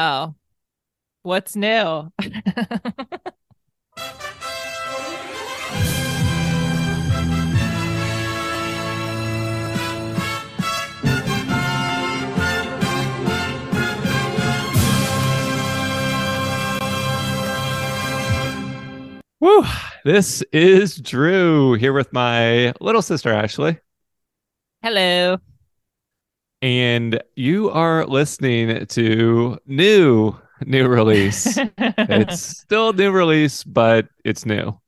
Oh, what's new? Woo! This is Drew here with my little sister Ashley. Hello. And you are listening to new new release. it's still new release, but it's new.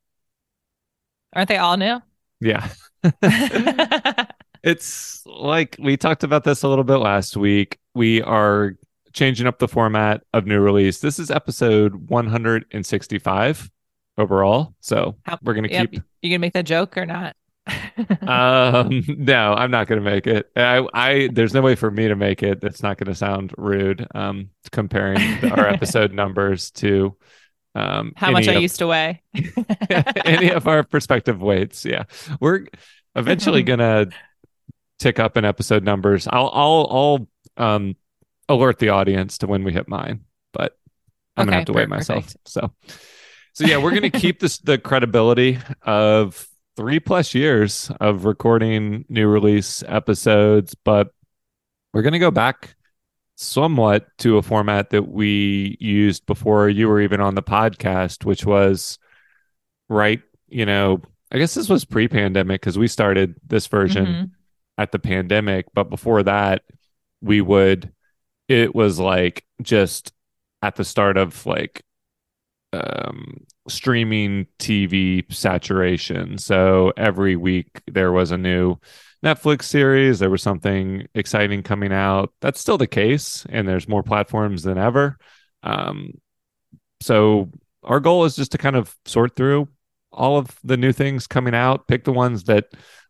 Aren't they all new? Yeah. it's like we talked about this a little bit last week. We are changing up the format of new release. This is episode 165 overall. So How- we're gonna Yep. keep You gonna make that joke or not? Um no i'm not gonna make it. I i there's no way for me to make it. That's not gonna sound rude um comparing the- our episode numbers to um How much I of- used to weigh? any of our prospective weights yeah. We're eventually gonna tick up in episode numbers. I'll i'll i'll um alert the audience to when we hit mine but i'm gonna have to weigh myself perfect. so. So yeah we're gonna keep this the credibility of three plus years of recording new release episodes but we're gonna go back somewhat to a format that we used before you were even on the podcast which was right you know i guess this was pre-pandemic because we started this version Mhm. at the pandemic but before that we would it was like just at the start of like um streaming tv saturation. So every week there was a new netflix series. There was something exciting coming out. That's still the case and there's more platforms than ever. Um so our goal is just to kind of sort through all of the new things coming out pick the ones that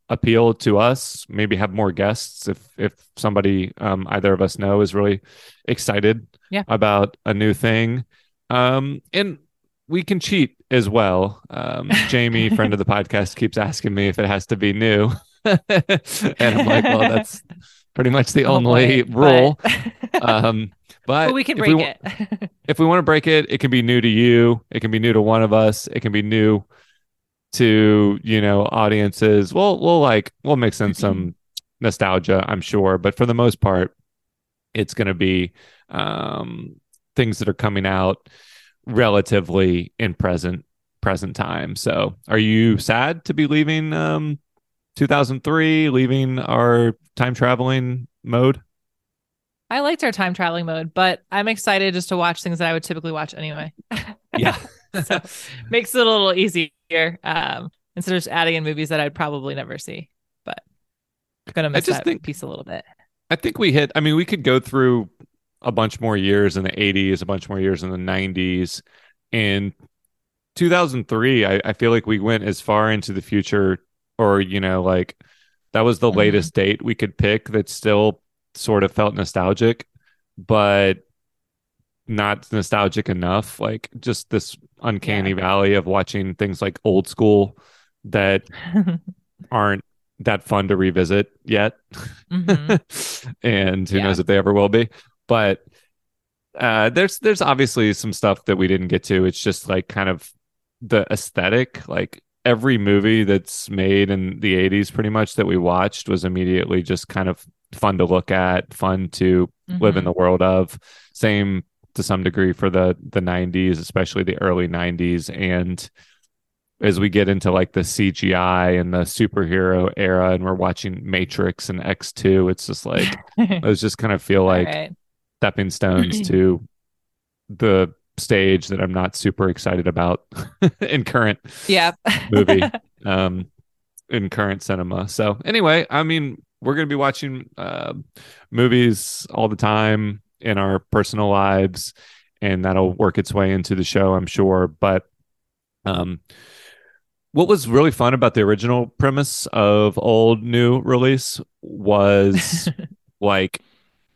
appeal to us maybe have more guests if if somebody um, either of us know is really excited Yeah. about a new thing. Um and we can cheat as well um jamie friend of the podcast keeps asking me if it has to be new and i'm like well that's pretty much the Oh, only boy, rule but- um but but we can if break wa- it. if we want to break it, it can be new to you. It can be new to one of us. It can be new to you know audiences. We'll we'll like we'll mix in some nostalgia, I'm sure, but for the most part, it's going to be um, things that are coming out relatively in present present time. So, are you sad to be leaving um, 2003, leaving our time traveling mode? I liked our time traveling mode, but I'm excited just to watch things that I would typically watch anyway. Yeah. so makes it a little easier um, instead of just adding in movies that I'd probably never see. But I'm gonna miss just that think- piece a little bit. I think we hit. I mean, we could go through a bunch more years in the 80s, a bunch more years in the 90s. In 2003, I, I feel like we went as far into the future, or, you know, like that was the Mhm. latest date we could pick that still sort of felt nostalgic, but not nostalgic enough. Like just this uncanny Yeah. valley of watching things like old school that aren't that fun to revisit yet. Mhm. and who Yeah. knows if they ever will be. But uh, there's there's obviously some stuff that we didn't get to. It's just like kind of the aesthetic. Like every movie that's made in the 80s, pretty much that we watched was immediately just kind of fun to look at, fun to live in Mhm. the world of. Same to some degree for the the 90s, especially the early 90s and as we get into like the CGI and the superhero era and we're watching Matrix and X2, it's just like those just kind of feel like right. Stepping stones to the stage that I'm not super excited about in current Yeah. movie um in current cinema. So anyway, I mean, we're going to be watching uh, movies all the time in our personal lives and that'll work its way into the show, I'm sure, but um what was really fun about the original premise of old new release was like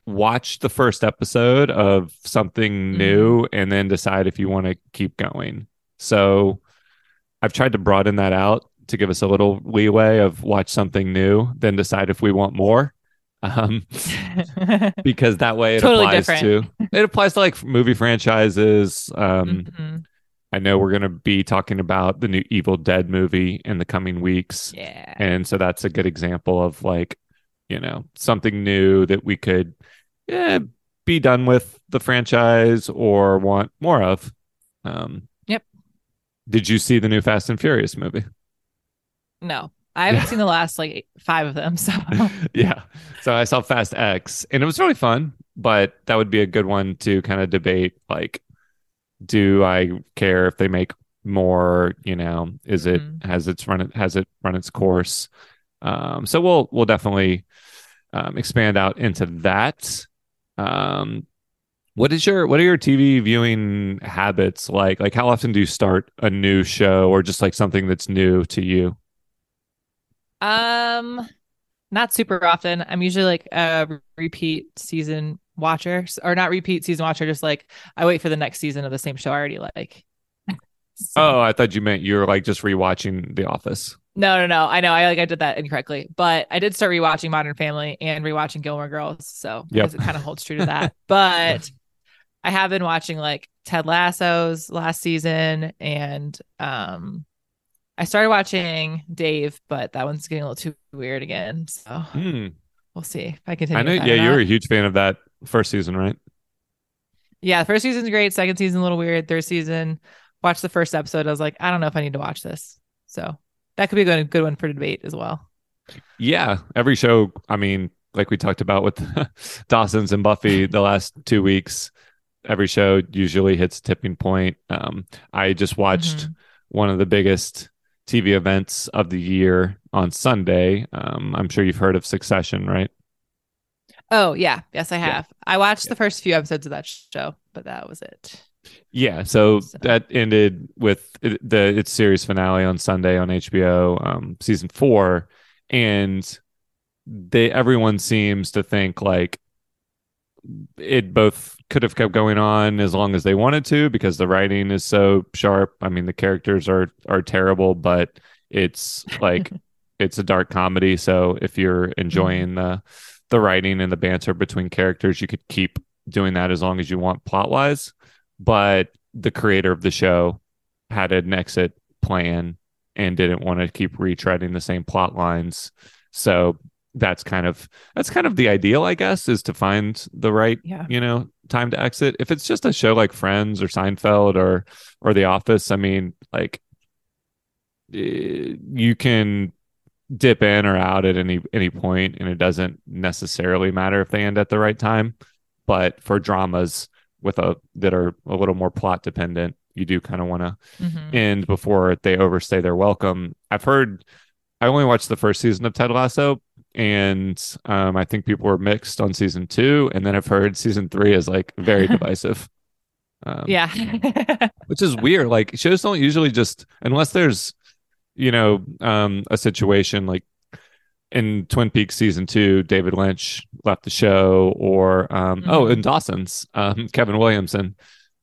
watch the first episode of something new and then decide if you want to keep going. So I've tried to broaden that out to give us a little leeway of watch something new, then decide if we want more. Um, because that way it Totally applies different. to it applies to like movie franchises. Um, Mhm. I know we're gonna be talking about the new Evil Dead movie in the coming weeks. Yeah. And so that's a good example of like, you know, something new that we could yeah, be done with the franchise or want more of. Um, Yep. Did you see the new Fast and Furious movie? No, I haven't Yeah. seen the last like eight- five of them. So yeah. So I saw Fast X and it was really fun, but that would be a good one to kind of debate like, do I care if they make more, you know, is it Mhm. has its run has it run its course? Um, so we'll we'll definitely um, expand out into that. Um, what is your what are your TV viewing habits like? Like how often do you start a new show or just like something that's new to you? um, not super often. I'm usually like a repeat season watcher, or not repeat season watcher. Just like I wait for the next season of the same show I already like. So- Oh, I thought you meant you were like just rewatching The Office. No, no, no. I know. I like I did that incorrectly, but I did start rewatching Modern Family and rewatching Gilmore Girls, so Yep. it kind of holds true to that. But I have been watching like Ted Lasso's last season, and um, I started watching Dave, but that one's getting a little too weird again. So Hmm. we'll see if I continue. I know. Yeah, you were not. a huge fan of that first season, right? Yeah, the first season's great. Second season a little weird. Third season, watched the first episode. I was like, I don't know if I need to watch this. So that could be a good, good one for debate as well. Yeah, every show. I mean, like we talked about with Dawson's and Buffy the last two weeks, every show usually hits a tipping point. Um, I just watched Mhm. one of the biggest TV events of the year on Sunday. Um, I'm sure you've heard of Succession, right? Oh yeah, yes I Yeah. have. I watched Yeah. the first few episodes of that show, but that was it. Yeah, so, So- that ended with the its series finale on Sunday on HBO, um, season four, and they everyone seems to think like it both could have kept going on as long as they wanted to because the writing is so sharp. I mean, the characters are are terrible, but it's like it's a dark comedy. So if you're enjoying the the writing and the banter between characters, you could keep doing that as long as you want plot wise. But the creator of the show had an exit plan and didn't want to keep retreading the same plot lines. So that's kind of that's kind of the ideal, I guess, is to find the right Yeah. you know time to exit. If it's just a show like Friends or Seinfeld or or The Office, I mean, like eh, you can dip in or out at any any point and it doesn't necessarily matter if they end at the right time but for dramas with a that are a little more plot dependent you do kind of want to Mhm. end before they overstay their welcome i've heard i only watched the first season of ted lasso and um, i think people were mixed on season two and then i've heard season three is like very divisive um, Yeah. which is weird. Like shows don't usually just unless there's you know um a situation like in Twin Peaks season two, David Lynch left the show, or um oh Mhm. in Dawson's, um Kevin Williamson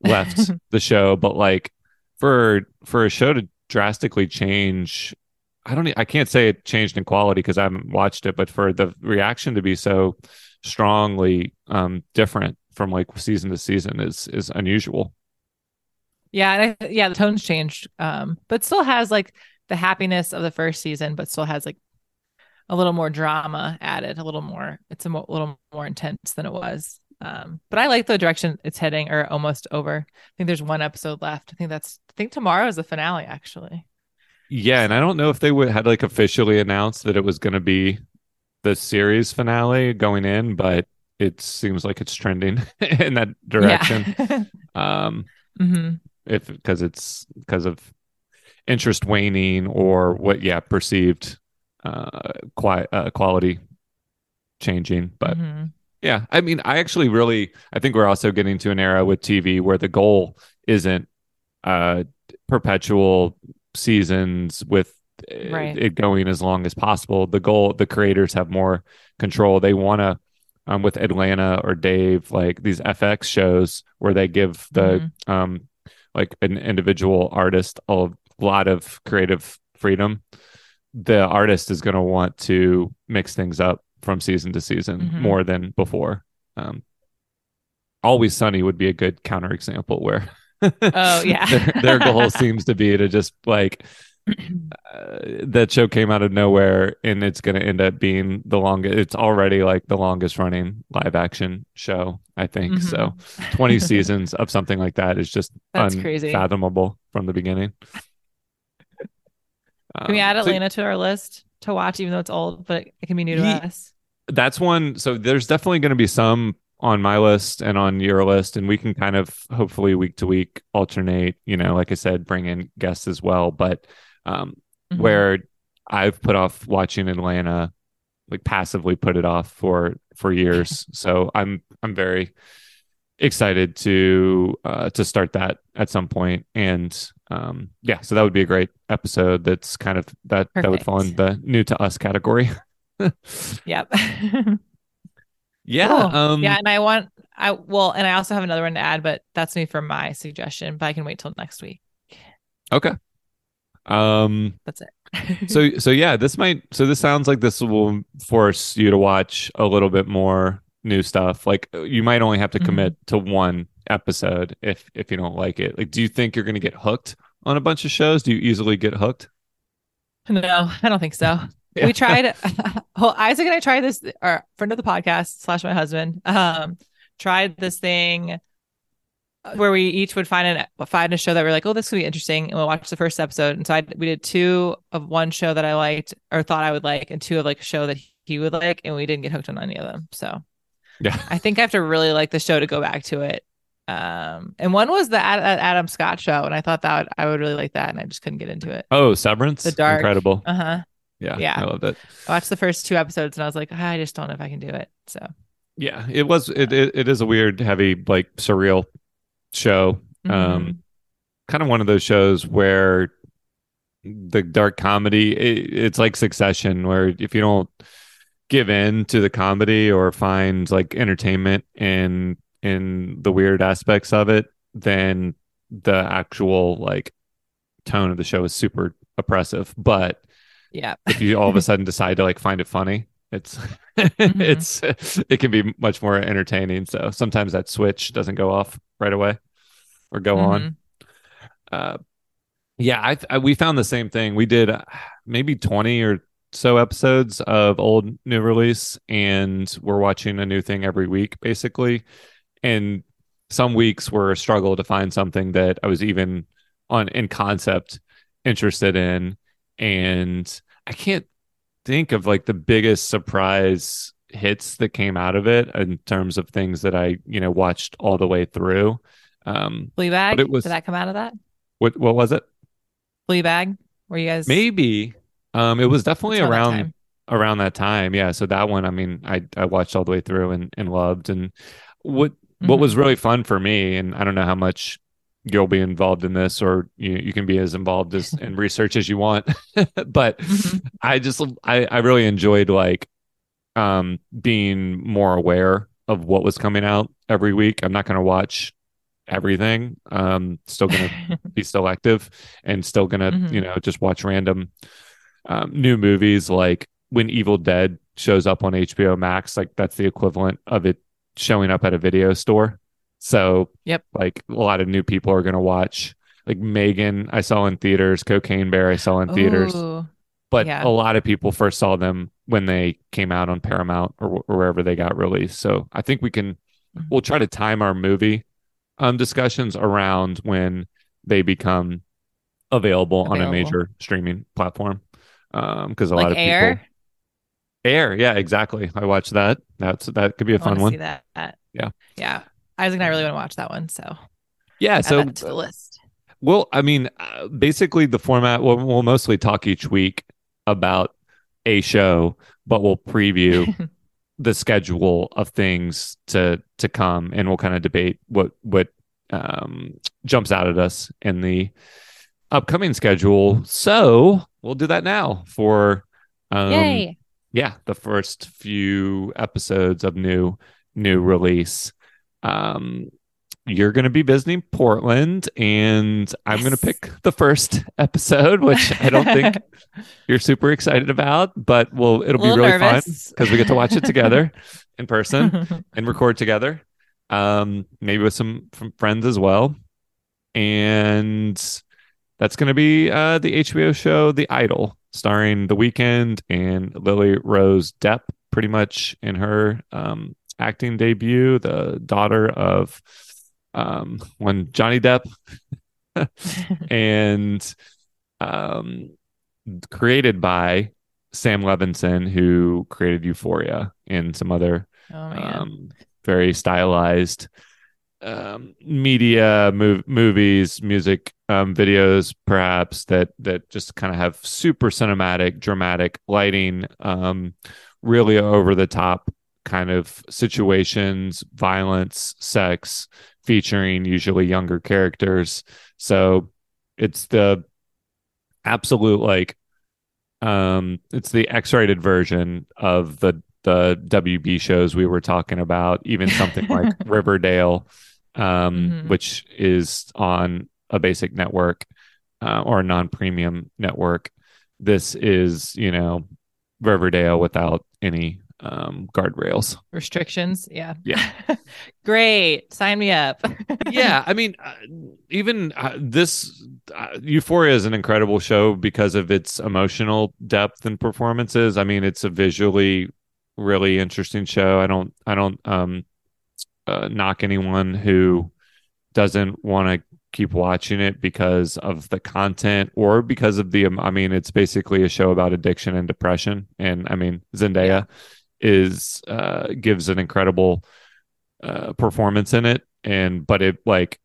left the show, but like for for a show to drastically change. I don't. I can't say it changed in quality because I haven't watched it, but for the reaction to be so strongly um, different from like season to season is is unusual. yeah, and I, yeah, the tone's changed. Um, but still has like the happiness of the first season, but still has like a little more drama added, a little more. It's a mo- little more intense than it was. Um, but I like the direction it's heading, or almost over. I think there's one episode left. I think that's. I think tomorrow is the finale, actually. Yeah, and I don't know if they would had like officially announced that it was going to be the series finale going in, but it seems like it's trending in that direction. Yeah. Um, hmm if because it's because of interest waning or what, yeah, perceived uh, qui- uh quality changing, but. hmm Yeah, I mean, I actually really, I think we're also getting to an era with TV where the goal isn't uh perpetual seasons with uh, Right. it going as long as possible. The goal, the creators have more control. They want to, um, with Atlanta or Dave, like these FX shows where they give the um like an individual artist a lot of creative freedom. The artist is going to want to mix things up from season to season Mhm. more than before. Um, Always Sunny would be a good counterexample where Oh, yeah. their, their goal seems to be to just like uh, that show came out of nowhere and it's going to end up being the longest it's already like the longest running live action show i think Mhm. so 20 seasons of something like that is just That's crazy. unfathomable from the beginning Can we add Um, so Atlanta to our list to watch, even though it's old, but it can be new to Ye- us? that's one so there's definitely going to be some on my list and on your list and we can kind of hopefully week to week alternate you know like i said bring in guests as well but um Mhm. where I've put off watching Atlanta, like passively put it off for for years. so I'm I'm very excited to uh to start that at some point and um yeah so that would be a great episode that's kind of that that would fall in the new to us category Yep. yeah Cool. um yeah, and I want I well, and I also have another one to add, but that's me for my suggestion. But I can wait till next week. okay um That's it. so so yeah this might so this sounds like this will force you to watch a little bit more new stuff like you might only have to Mhm. commit to one episode if if you don't like it like do you think you're going to get hooked on a bunch of shows do you easily get hooked no, I don't think so. Yeah. We tried. well, Isaac and I tried this. Our friend of the podcast slash my husband um tried this thing where we each would find an find a show that we're like, oh, this could be interesting, and we'll watch the first episode. And so I we did two of one show that I liked or thought I would like, and two of like a show that he would like, and we didn't get hooked on any of them. So yeah I think I have to really like the show to go back to it. Um, and one was the Ad- Ad- Adam Scott show, and I thought that I would really like that, and I just couldn't get into it. oh severance The Dark. incredible Uh huh. yeah yeah. i love it I watched the first two episodes, and I was like, "Ah, I just don't know if I can do it. So yeah it was it, it, it is a weird heavy like surreal show mhm. um kind of one of those shows where the dark comedy it, it's like succession where if you don't give in to the comedy or find like entertainment in in the weird aspects of it then the actual like tone of the show is super oppressive. But yeah, if you all of a sudden decide to like find it funny it's Mm-hmm. it's it can be much more entertaining. So sometimes that switch doesn't go off right away or go on. Mhm. uh yeah I, I we found the same thing. We did uh, maybe 20 or so episodes of old new release and we're watching a new thing every week basically and some weeks were a struggle to find something that i was even on in concept interested in and i can't think of like the biggest surprise hits that came out of it in terms of things that i you know watched all the way through um Fleabag. It was- Did that come out of that? what what was it Fleabag. Were you guys Maybe. Um, it was definitely It's around that around time. around that time. Yeah. So that one, I mean, I I watched all the way through and, and loved. And what what Mm-hmm. was really fun for me, and I don't know how much you'll be involved in this, or you you can be as involved as in research as you want. but Mhm. I just I I really enjoyed like um being more aware of what was coming out every week. I'm not going to watch everything. Um, still going to be selective and still gonna Mhm. you know just watch random um, new movies like when evil dead shows up on hbo max like that's the equivalent of it showing up at a video store so Yep. like a lot of new people are gonna watch like megan i saw in theaters cocaine bear i saw in theaters Ooh. but yeah. a lot of people first saw them when they came out on paramount or, or wherever they got released so i think we can Mhm. we'll try to time our movie um, discussions around when they become available, on a major streaming platform because a like lot of Air. people air yeah exactly i watched that that's that could be a I fun one See that. Yeah. Yeah. Isaac and I really want to watch that one. So yeah add so to the list. Well, I mean, uh, basically the format we'll, we'll mostly talk each week about a show, but we'll preview the schedule of things to to come, and we'll kind of debate what what um, jumps out at us in the upcoming schedule. So we'll do that now for um, Yay. yeah the first few episodes of new new release um you're going to be visiting Portland, and I'm Yes. going to pick the first episode, which I don't think you're super excited about, but well, it'll be really fun because we get to watch it together in person and record together. Um, maybe with some, some friends as well. And that's going to be uh, the HBO show The Idol, starring The Weeknd and Lily Rose Depp, pretty much in her um, acting debut, the daughter of um, one Johnny Depp, and um, created by Sam Levinson, who created Euphoria and some other oh um, very stylized um, media, mov- movies, music, um, videos, perhaps that that just kind of have super cinematic, dramatic lighting, um, really over the top kind of situations, violence, sex, featuring usually younger characters. So it's the absolute like um it's the x-rated version of the the WB shows we were talking about even something like Riverdale um Mhm. which is on a basic network uh, or a non-premium network this is you know Riverdale without any um guardrails Restrictions. Yeah. Yeah. Great. Sign me up. yeah i mean uh, even uh, this uh, euphoria is an incredible show because of its emotional depth and performances i mean it's a visually really interesting show i don't i don't um uh, knock anyone who doesn't want to keep watching it because of the content or because of the i mean it's basically a show about addiction and depression and i mean zendaya is uh gives an incredible uh, performance in it and but it like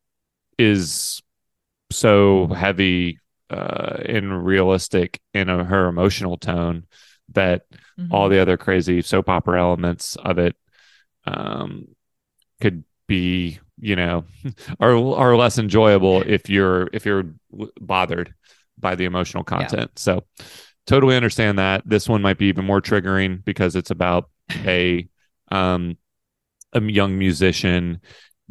is so heavy uh and realistic in a, her emotional tone that Mhm. all the other crazy soap opera elements of it um could be you know are are less enjoyable if you're if you're bothered by the emotional content. So totally understand that. This one might be even more triggering because it's about a um a young musician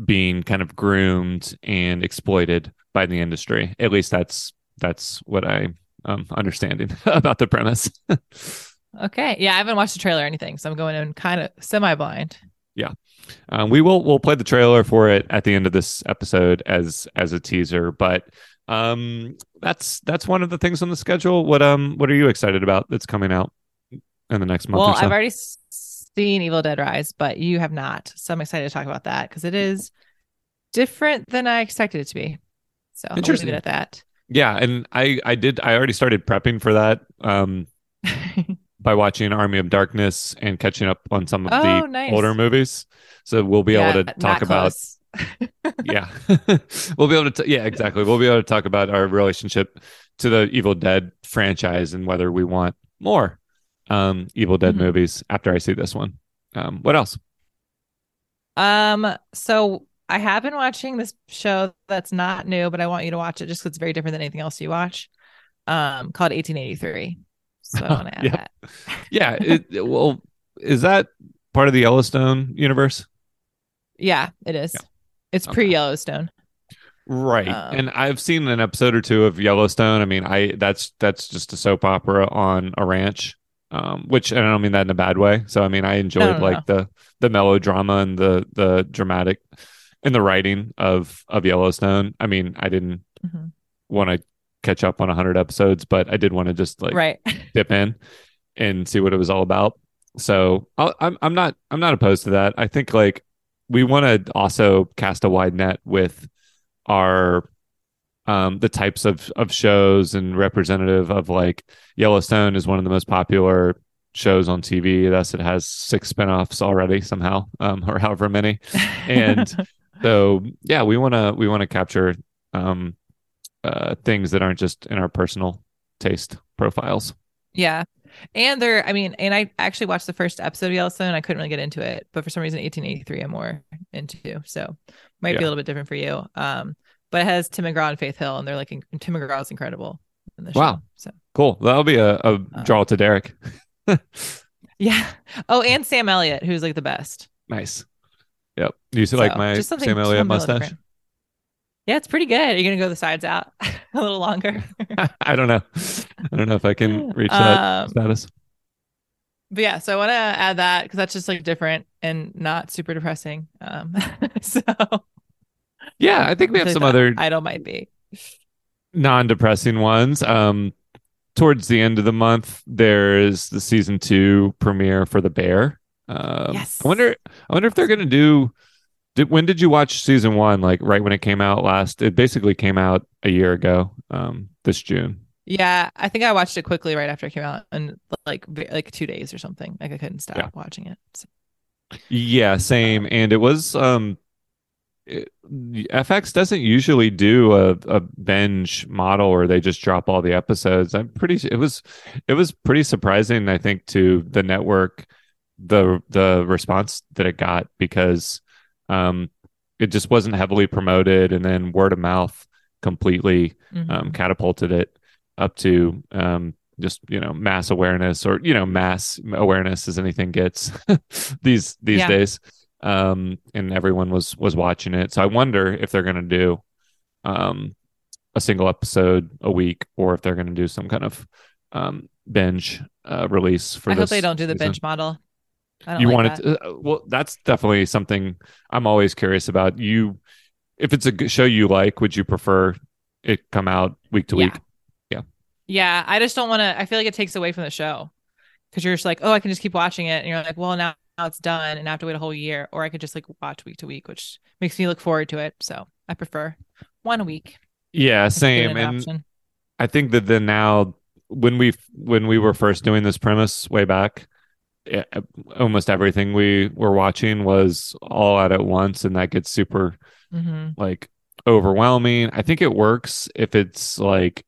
being kind of groomed and exploited by the industry. At least that's that's what i um understanding about the premise. Okay. Yeah, I haven't watched the trailer or anything, so I'm going in kind of semi-blind. Um, we will we'll play the trailer for it at the end of this episode as as a teaser, but um, that's that's one of the things on the schedule. What um what are you excited about that's coming out in the next month Well, or so? I've already seen Evil Dead Rise, but you have not. So I'm excited to talk about that because it is different than I expected it to be. So Interesting. it at that. yeah, and I I did I already started prepping for that um by watching Army of Darkness and catching up on some of Oh, the nice. older movies. So we'll be Yeah, able to talk about yeah we'll be able to t- yeah exactly we'll be able to talk about our relationship to the evil dead franchise and whether we want more um evil dead Mhm. movies after i see this one um what else Um, so I have been watching this show that's not new, but I want you to watch it just because it's very different than anything else you watch. Um, called 1883. So I want to add Yeah. that. yeah it, well is that part of the yellowstone universe Yeah, it is. Yeah. It's Okay. pre Yellowstone. right Um, and i've seen an episode or two of yellowstone i mean i that's that's just a soap opera on a ranch um which and i don't mean that in a bad way so i mean i enjoyed no, like the the melodrama and the the dramatic and the writing of of yellowstone i mean i didn't Mhm. want to catch up on 100 episodes but i did want to just like right. dip in and see what it was all about. So I'll, i'm i'm not i'm not opposed to that. I think like we want to also cast a wide net with our um the types of of shows and representative of like Yellowstone is one of the most popular shows on TV thus it has six spinoffs already somehow um or however many. And- so yeah we want to we want to capture um uh things that aren't just in our personal taste profiles Yeah. And there, I mean, and I actually watched the first episode of Yellowstone. I couldn't really get into it, but for some reason, 1883 I'm more into. So might be a little bit different for you. Um, but it has Tim McGraw and Faith Hill, and they're like, in- Tim McGraw is incredible in the Wow. show. So cool that'll be a, a Uh, draw to Derek yeah. Oh, and Sam Elliott, who's like the best. Nice. Yep. Do you see like my Sam Elliott something a little mustache? different. Yeah, it's pretty good. Are you gonna go the sides out a little longer? I don't know. I don't know if I can reach that um, status. But yeah, so I want to add that because that's just like different and not super depressing. Um, so yeah, I think we have some other idol might be non-depressing ones. Um, towards the end of the month, there's the season two premiere for The Bear. Um, yes. I wonder. I wonder if they're going to do. Did, when did you watch season one? Like right when it came out last? It basically came out a year ago. Um, this June. Yeah, I think I watched it quickly right after it came out, and like like two days or something. Like I couldn't stop yeah. watching it. So. Yeah, same. And it was um it, FX doesn't usually do a, a binge model where they just drop all the episodes. I'm pretty it was it was pretty surprising I think to the network the the response that it got because um it just wasn't heavily promoted and then word of mouth completely um, mm-hmm. um, catapulted it up to um just you know mass awareness or you know mass awareness as anything gets these these yeah. days um, and everyone was was watching it. So I wonder if they're going to do um, a single episode a week, or if they're going to do some kind of um, binge uh, release for. I hope they don't do the season. binge model. You like want it? To, uh, well, that's definitely something I'm always curious about. You, if it's a show you like, would you prefer it come out week to yeah. week? Yeah. Yeah, I just don't want to. I feel like it takes away from the show because you're just like, oh, I can just keep watching it, and you're like, well, now it's done and I have to wait a whole year, or I could just like watch week to week, which makes me look forward to it. So I prefer one a week. Yeah, same. And option. I think that the now when we when we were first doing this premise way back, almost everything we were watching was all out at once, and that gets super mm-hmm. like overwhelming. I think it works if it's like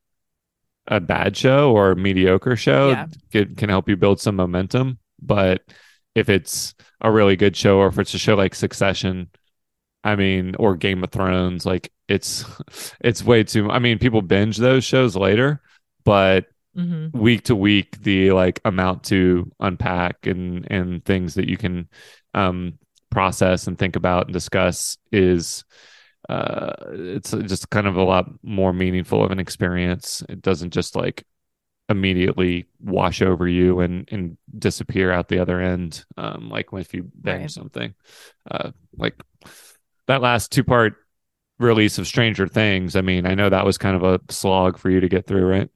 a bad show or a mediocre show. Yeah. It can help you build some momentum, but if it's a really good show or if it's a show like Succession, I mean, or Game of Thrones, like it's it's way too. I mean, people binge those shows later, but mm-hmm. week to week, the like amount to unpack and and things that you can um, process and think about and discuss is uh, it's just kind of a lot more meaningful of an experience. It doesn't just like immediately wash over you and and disappear out the other end um like if you bang right. something uh like that last two part release of stranger things i mean i know that was kind of a slog for you to get through right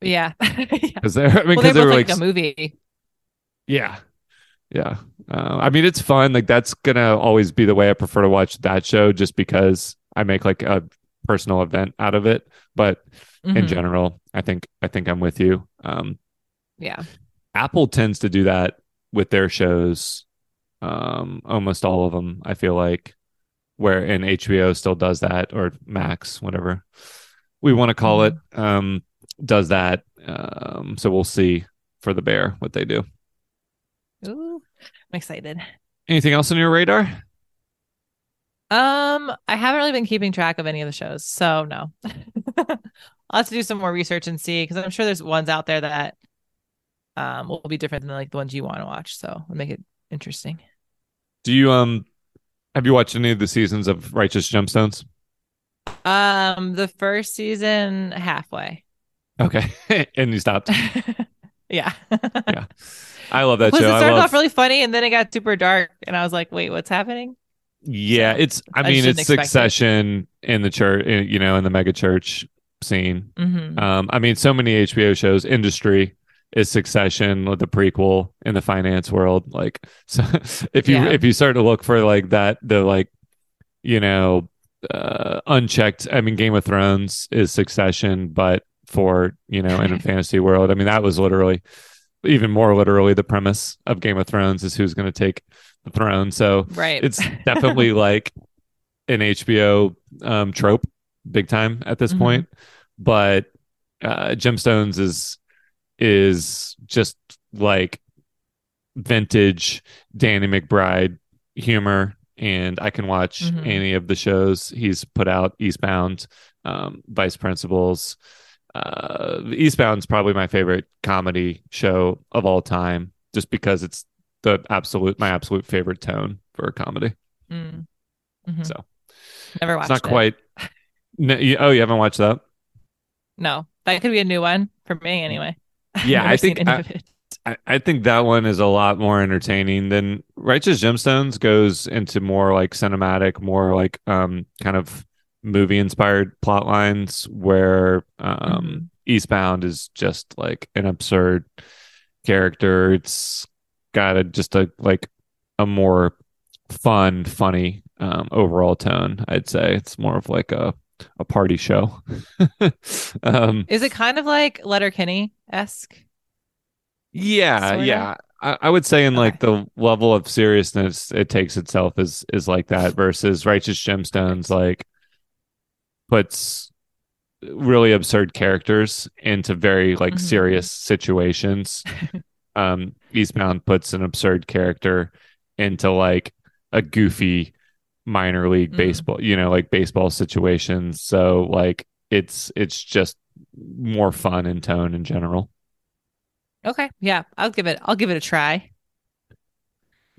yeah. Because they're i mean well, they were like, a movie. Yeah. Yeah. Uh, i mean it's fun. Like that's gonna always be the way i prefer to watch that show just because i make like a personal event out of it. But mm-hmm. in general i think i think i'm with you. Um yeah. Apple tends to do that with their shows um almost all of them i feel like where in hbo still does that or max whatever we want to call mm-hmm. it um does that um so we'll see for the bear what they do Ooh, i'm excited anything else on your radar um, I haven't really been keeping track of any of the shows, so no. I'll have to do some more research and see because I'm sure there's ones out there that um will be different than like the ones you want to watch. So will make it interesting. Do you um have you watched any of the seasons of Righteous Gemstones? Um, the first season halfway. Okay, and you stopped. yeah. yeah. I love that show. It started love... off really funny and then it got super dark, and I was like, "Wait, what's happening?" Yeah, it's. I, I mean, it's Succession it. in the church, you know, in the mega church scene. Mm-hmm. Um, I mean, so many HBO shows. Industry is Succession, with the prequel in the finance world. Like, so if you yeah. if you start to look for like that, the like, you know, uh, unchecked. I mean, Game of Thrones is Succession, but for you know, in a fantasy world. I mean, that was literally even more literally the premise of Game of Thrones is who's going to take the throne. So right. it's definitely like an HBO um, trope, big time at this mm-hmm. point. But uh, Gemstones is is just like vintage Danny McBride humor, and I can watch mm-hmm. any of the shows he's put out. Eastbound, um, Vice Principals. Uh, the Eastbound's probably my favorite comedy show of all time, just because it's the absolute my absolute favorite tone for a comedy. Mm. Mm-hmm. So never watched. It's not it. quite. No, you, oh, you haven't watched that? No, that could be a new one for me anyway. Yeah, I think I. I, I think that one is a lot more entertaining than Righteous Gemstones goes into more like cinematic, more like um kind of movie inspired plot lines where um Mhm. Eastbound is just like an absurd character. It's got a just a like a more fun, funny um overall tone, I'd say. It's more of like a a party show. um Is it kind of like Letterkenny esque? Yeah, Sorta? yeah. I, I would say in like Okay. the level of seriousness it takes itself is is like that versus Righteous Gemstones like puts really absurd characters into very like Mhm. serious situations. um Eastbound puts an absurd character into like a goofy minor league Mm. baseball, you know, like baseball situations. So like it's it's just more fun in tone in general. Okay, yeah, I'll give it. I'll give it a try.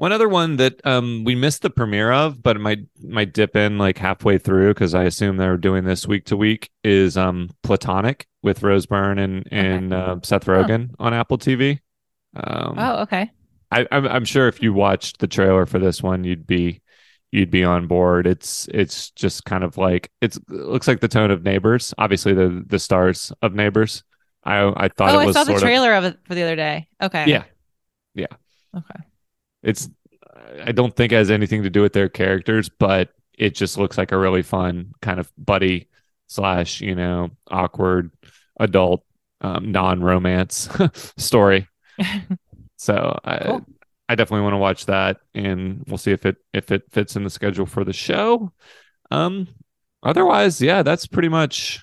One other one that um we missed the premiere of, but it might might dip in like halfway through because I assume they're doing this week to week is um Platonic with Rose Byrne and and uh, Seth Rogen on Apple TV. Um, Oh, okay. I, I'm I'm sure if you watched the trailer for this one, you'd be you'd be on board. It's it's just kind of like it's it looks like the tone of Neighbors. Obviously, the the stars of Neighbors. I I thought Oh, it I saw the trailer of it for the other day. Okay. Yeah. yeah. Okay. It's I don't think it has anything to do with their characters, but it just looks like a really fun kind of buddy slash, you know, awkward adult um, non-romance story. So I Cool. I definitely want to watch that and we'll see if it if it fits in the schedule for the show. Um otherwise, yeah, that's pretty much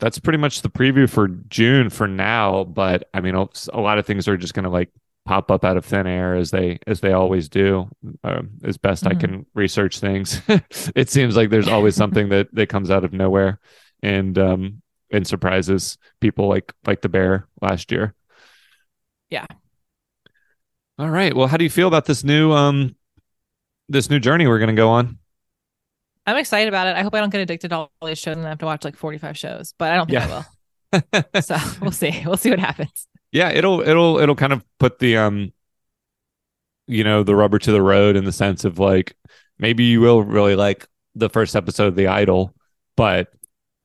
that's pretty much the preview for June for now, but I mean a a lot of things are just going to like pop up out of thin air as they as they always do um, as best i Mhm. can research things it seems like there's always something that that comes out of nowhere and um and surprises people like like the bear last year Yeah. all right well how do you feel about this new um this new journey we're going to go on I'm excited about it. I hope I don't get addicted to all these shows and I have to watch like 45 shows, but I don't think Yeah. I will. So we'll see. We'll see what happens. Yeah it'll it'll it'll kind of put the um you know the rubber to the road in the sense of like maybe you will really like the first episode of the idol but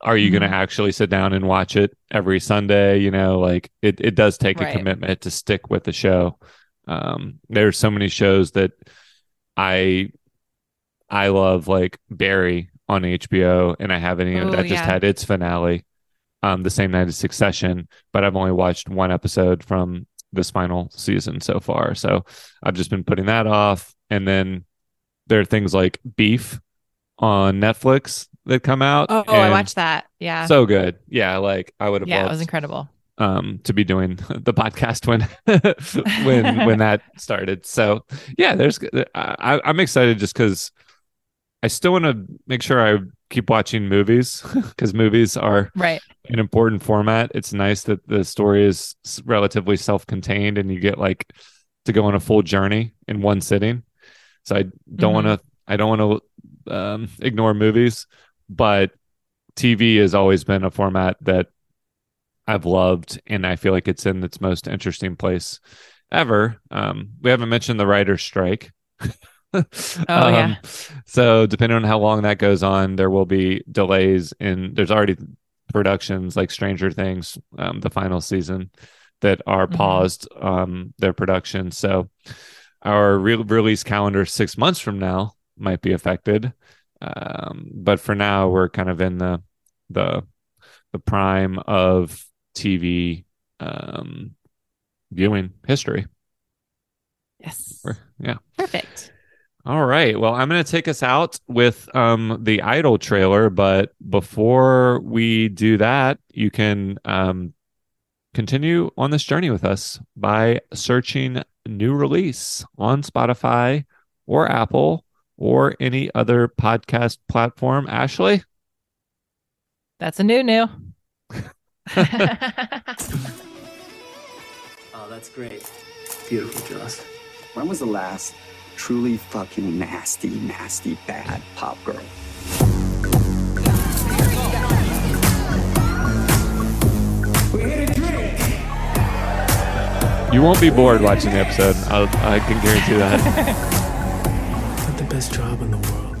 are you Mhm. going to actually sit down and watch it every sunday you know like it, it does take Right. a commitment to stick with the show um there's so many shows that i i love like barry on hbo and i haven't even Oh, that just had its finale um the same night as succession but i've only watched one episode from this final season so far so i've just been putting that off and then there are things like beef on netflix that come out Oh, I watched that. Yeah. so good yeah like i would have yeah, it was incredible. um to be doing the podcast when when when that started so yeah there's I, i'm excited just because i still want to make sure i keep watching movies because movies are Right. An important format it's nice that the story is relatively self-contained and you get like to go on a full journey in one sitting so i don't Mhm. want to i don't want to um, ignore movies but tv has always been a format that I've loved, and I feel like it's in its most interesting place ever. Um, we haven't mentioned the writer's strike. oh yeah. So depending on how long that goes on, there will be delays in. There's already productions like Stranger Things, um, the final season, that are Mhm. paused um, their production. So our re- release calendar six months from now might be affected. Um, but for now, we're kind of in the the the prime of TV um, viewing history. Yes. We're- yeah. Perfect. All right. Well, I'm going to take us out with um, the Idol trailer, but before we do that, you can um, continue on this journey with us by searching new release on Spotify or Apple or any other podcast platform. Ashley? That's a new new. Oh, that's great. Beautiful, Joss. When was the last truly fucking nasty, nasty, bad pop girl. You won't be bored watching the episode. I'll, I can guarantee that. Not the best job in the world.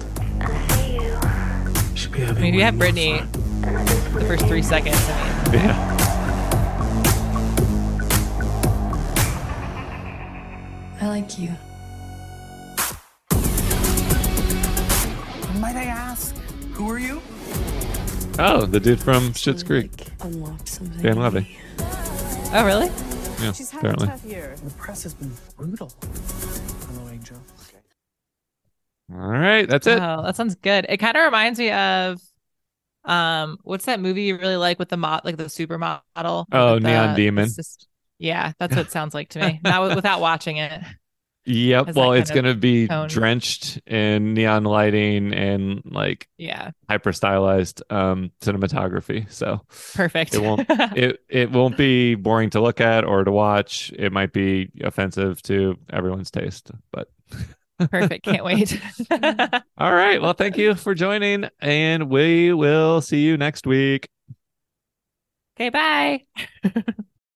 Should be having. I mean, you have Brittany. The first three seconds. I mean. Yeah. I like you. Might I ask, who are you? Oh, the dude from Schitt's Creek. Unlock something. Dan Levy. oh really? Yeah, She's having apparently. a tough year. The press has been brutal. Hello, Angel. All right, that's it. Oh, that sounds good. It kind of reminds me of um what's that movie you really like with the mod like the supermodel? Oh, Neon the Demon. sis- yeah, that's what it sounds like to me. Not without watching it. Yep. Well, it's going to be tone. drenched in neon lighting and like Yeah, hyper stylized um, cinematography. So perfect. It won't- it it won't be boring to look at or to watch. It might be offensive to everyone's taste, but perfect. Can't wait. all right. Well, thank you for joining, and we will see you next week. okay, bye.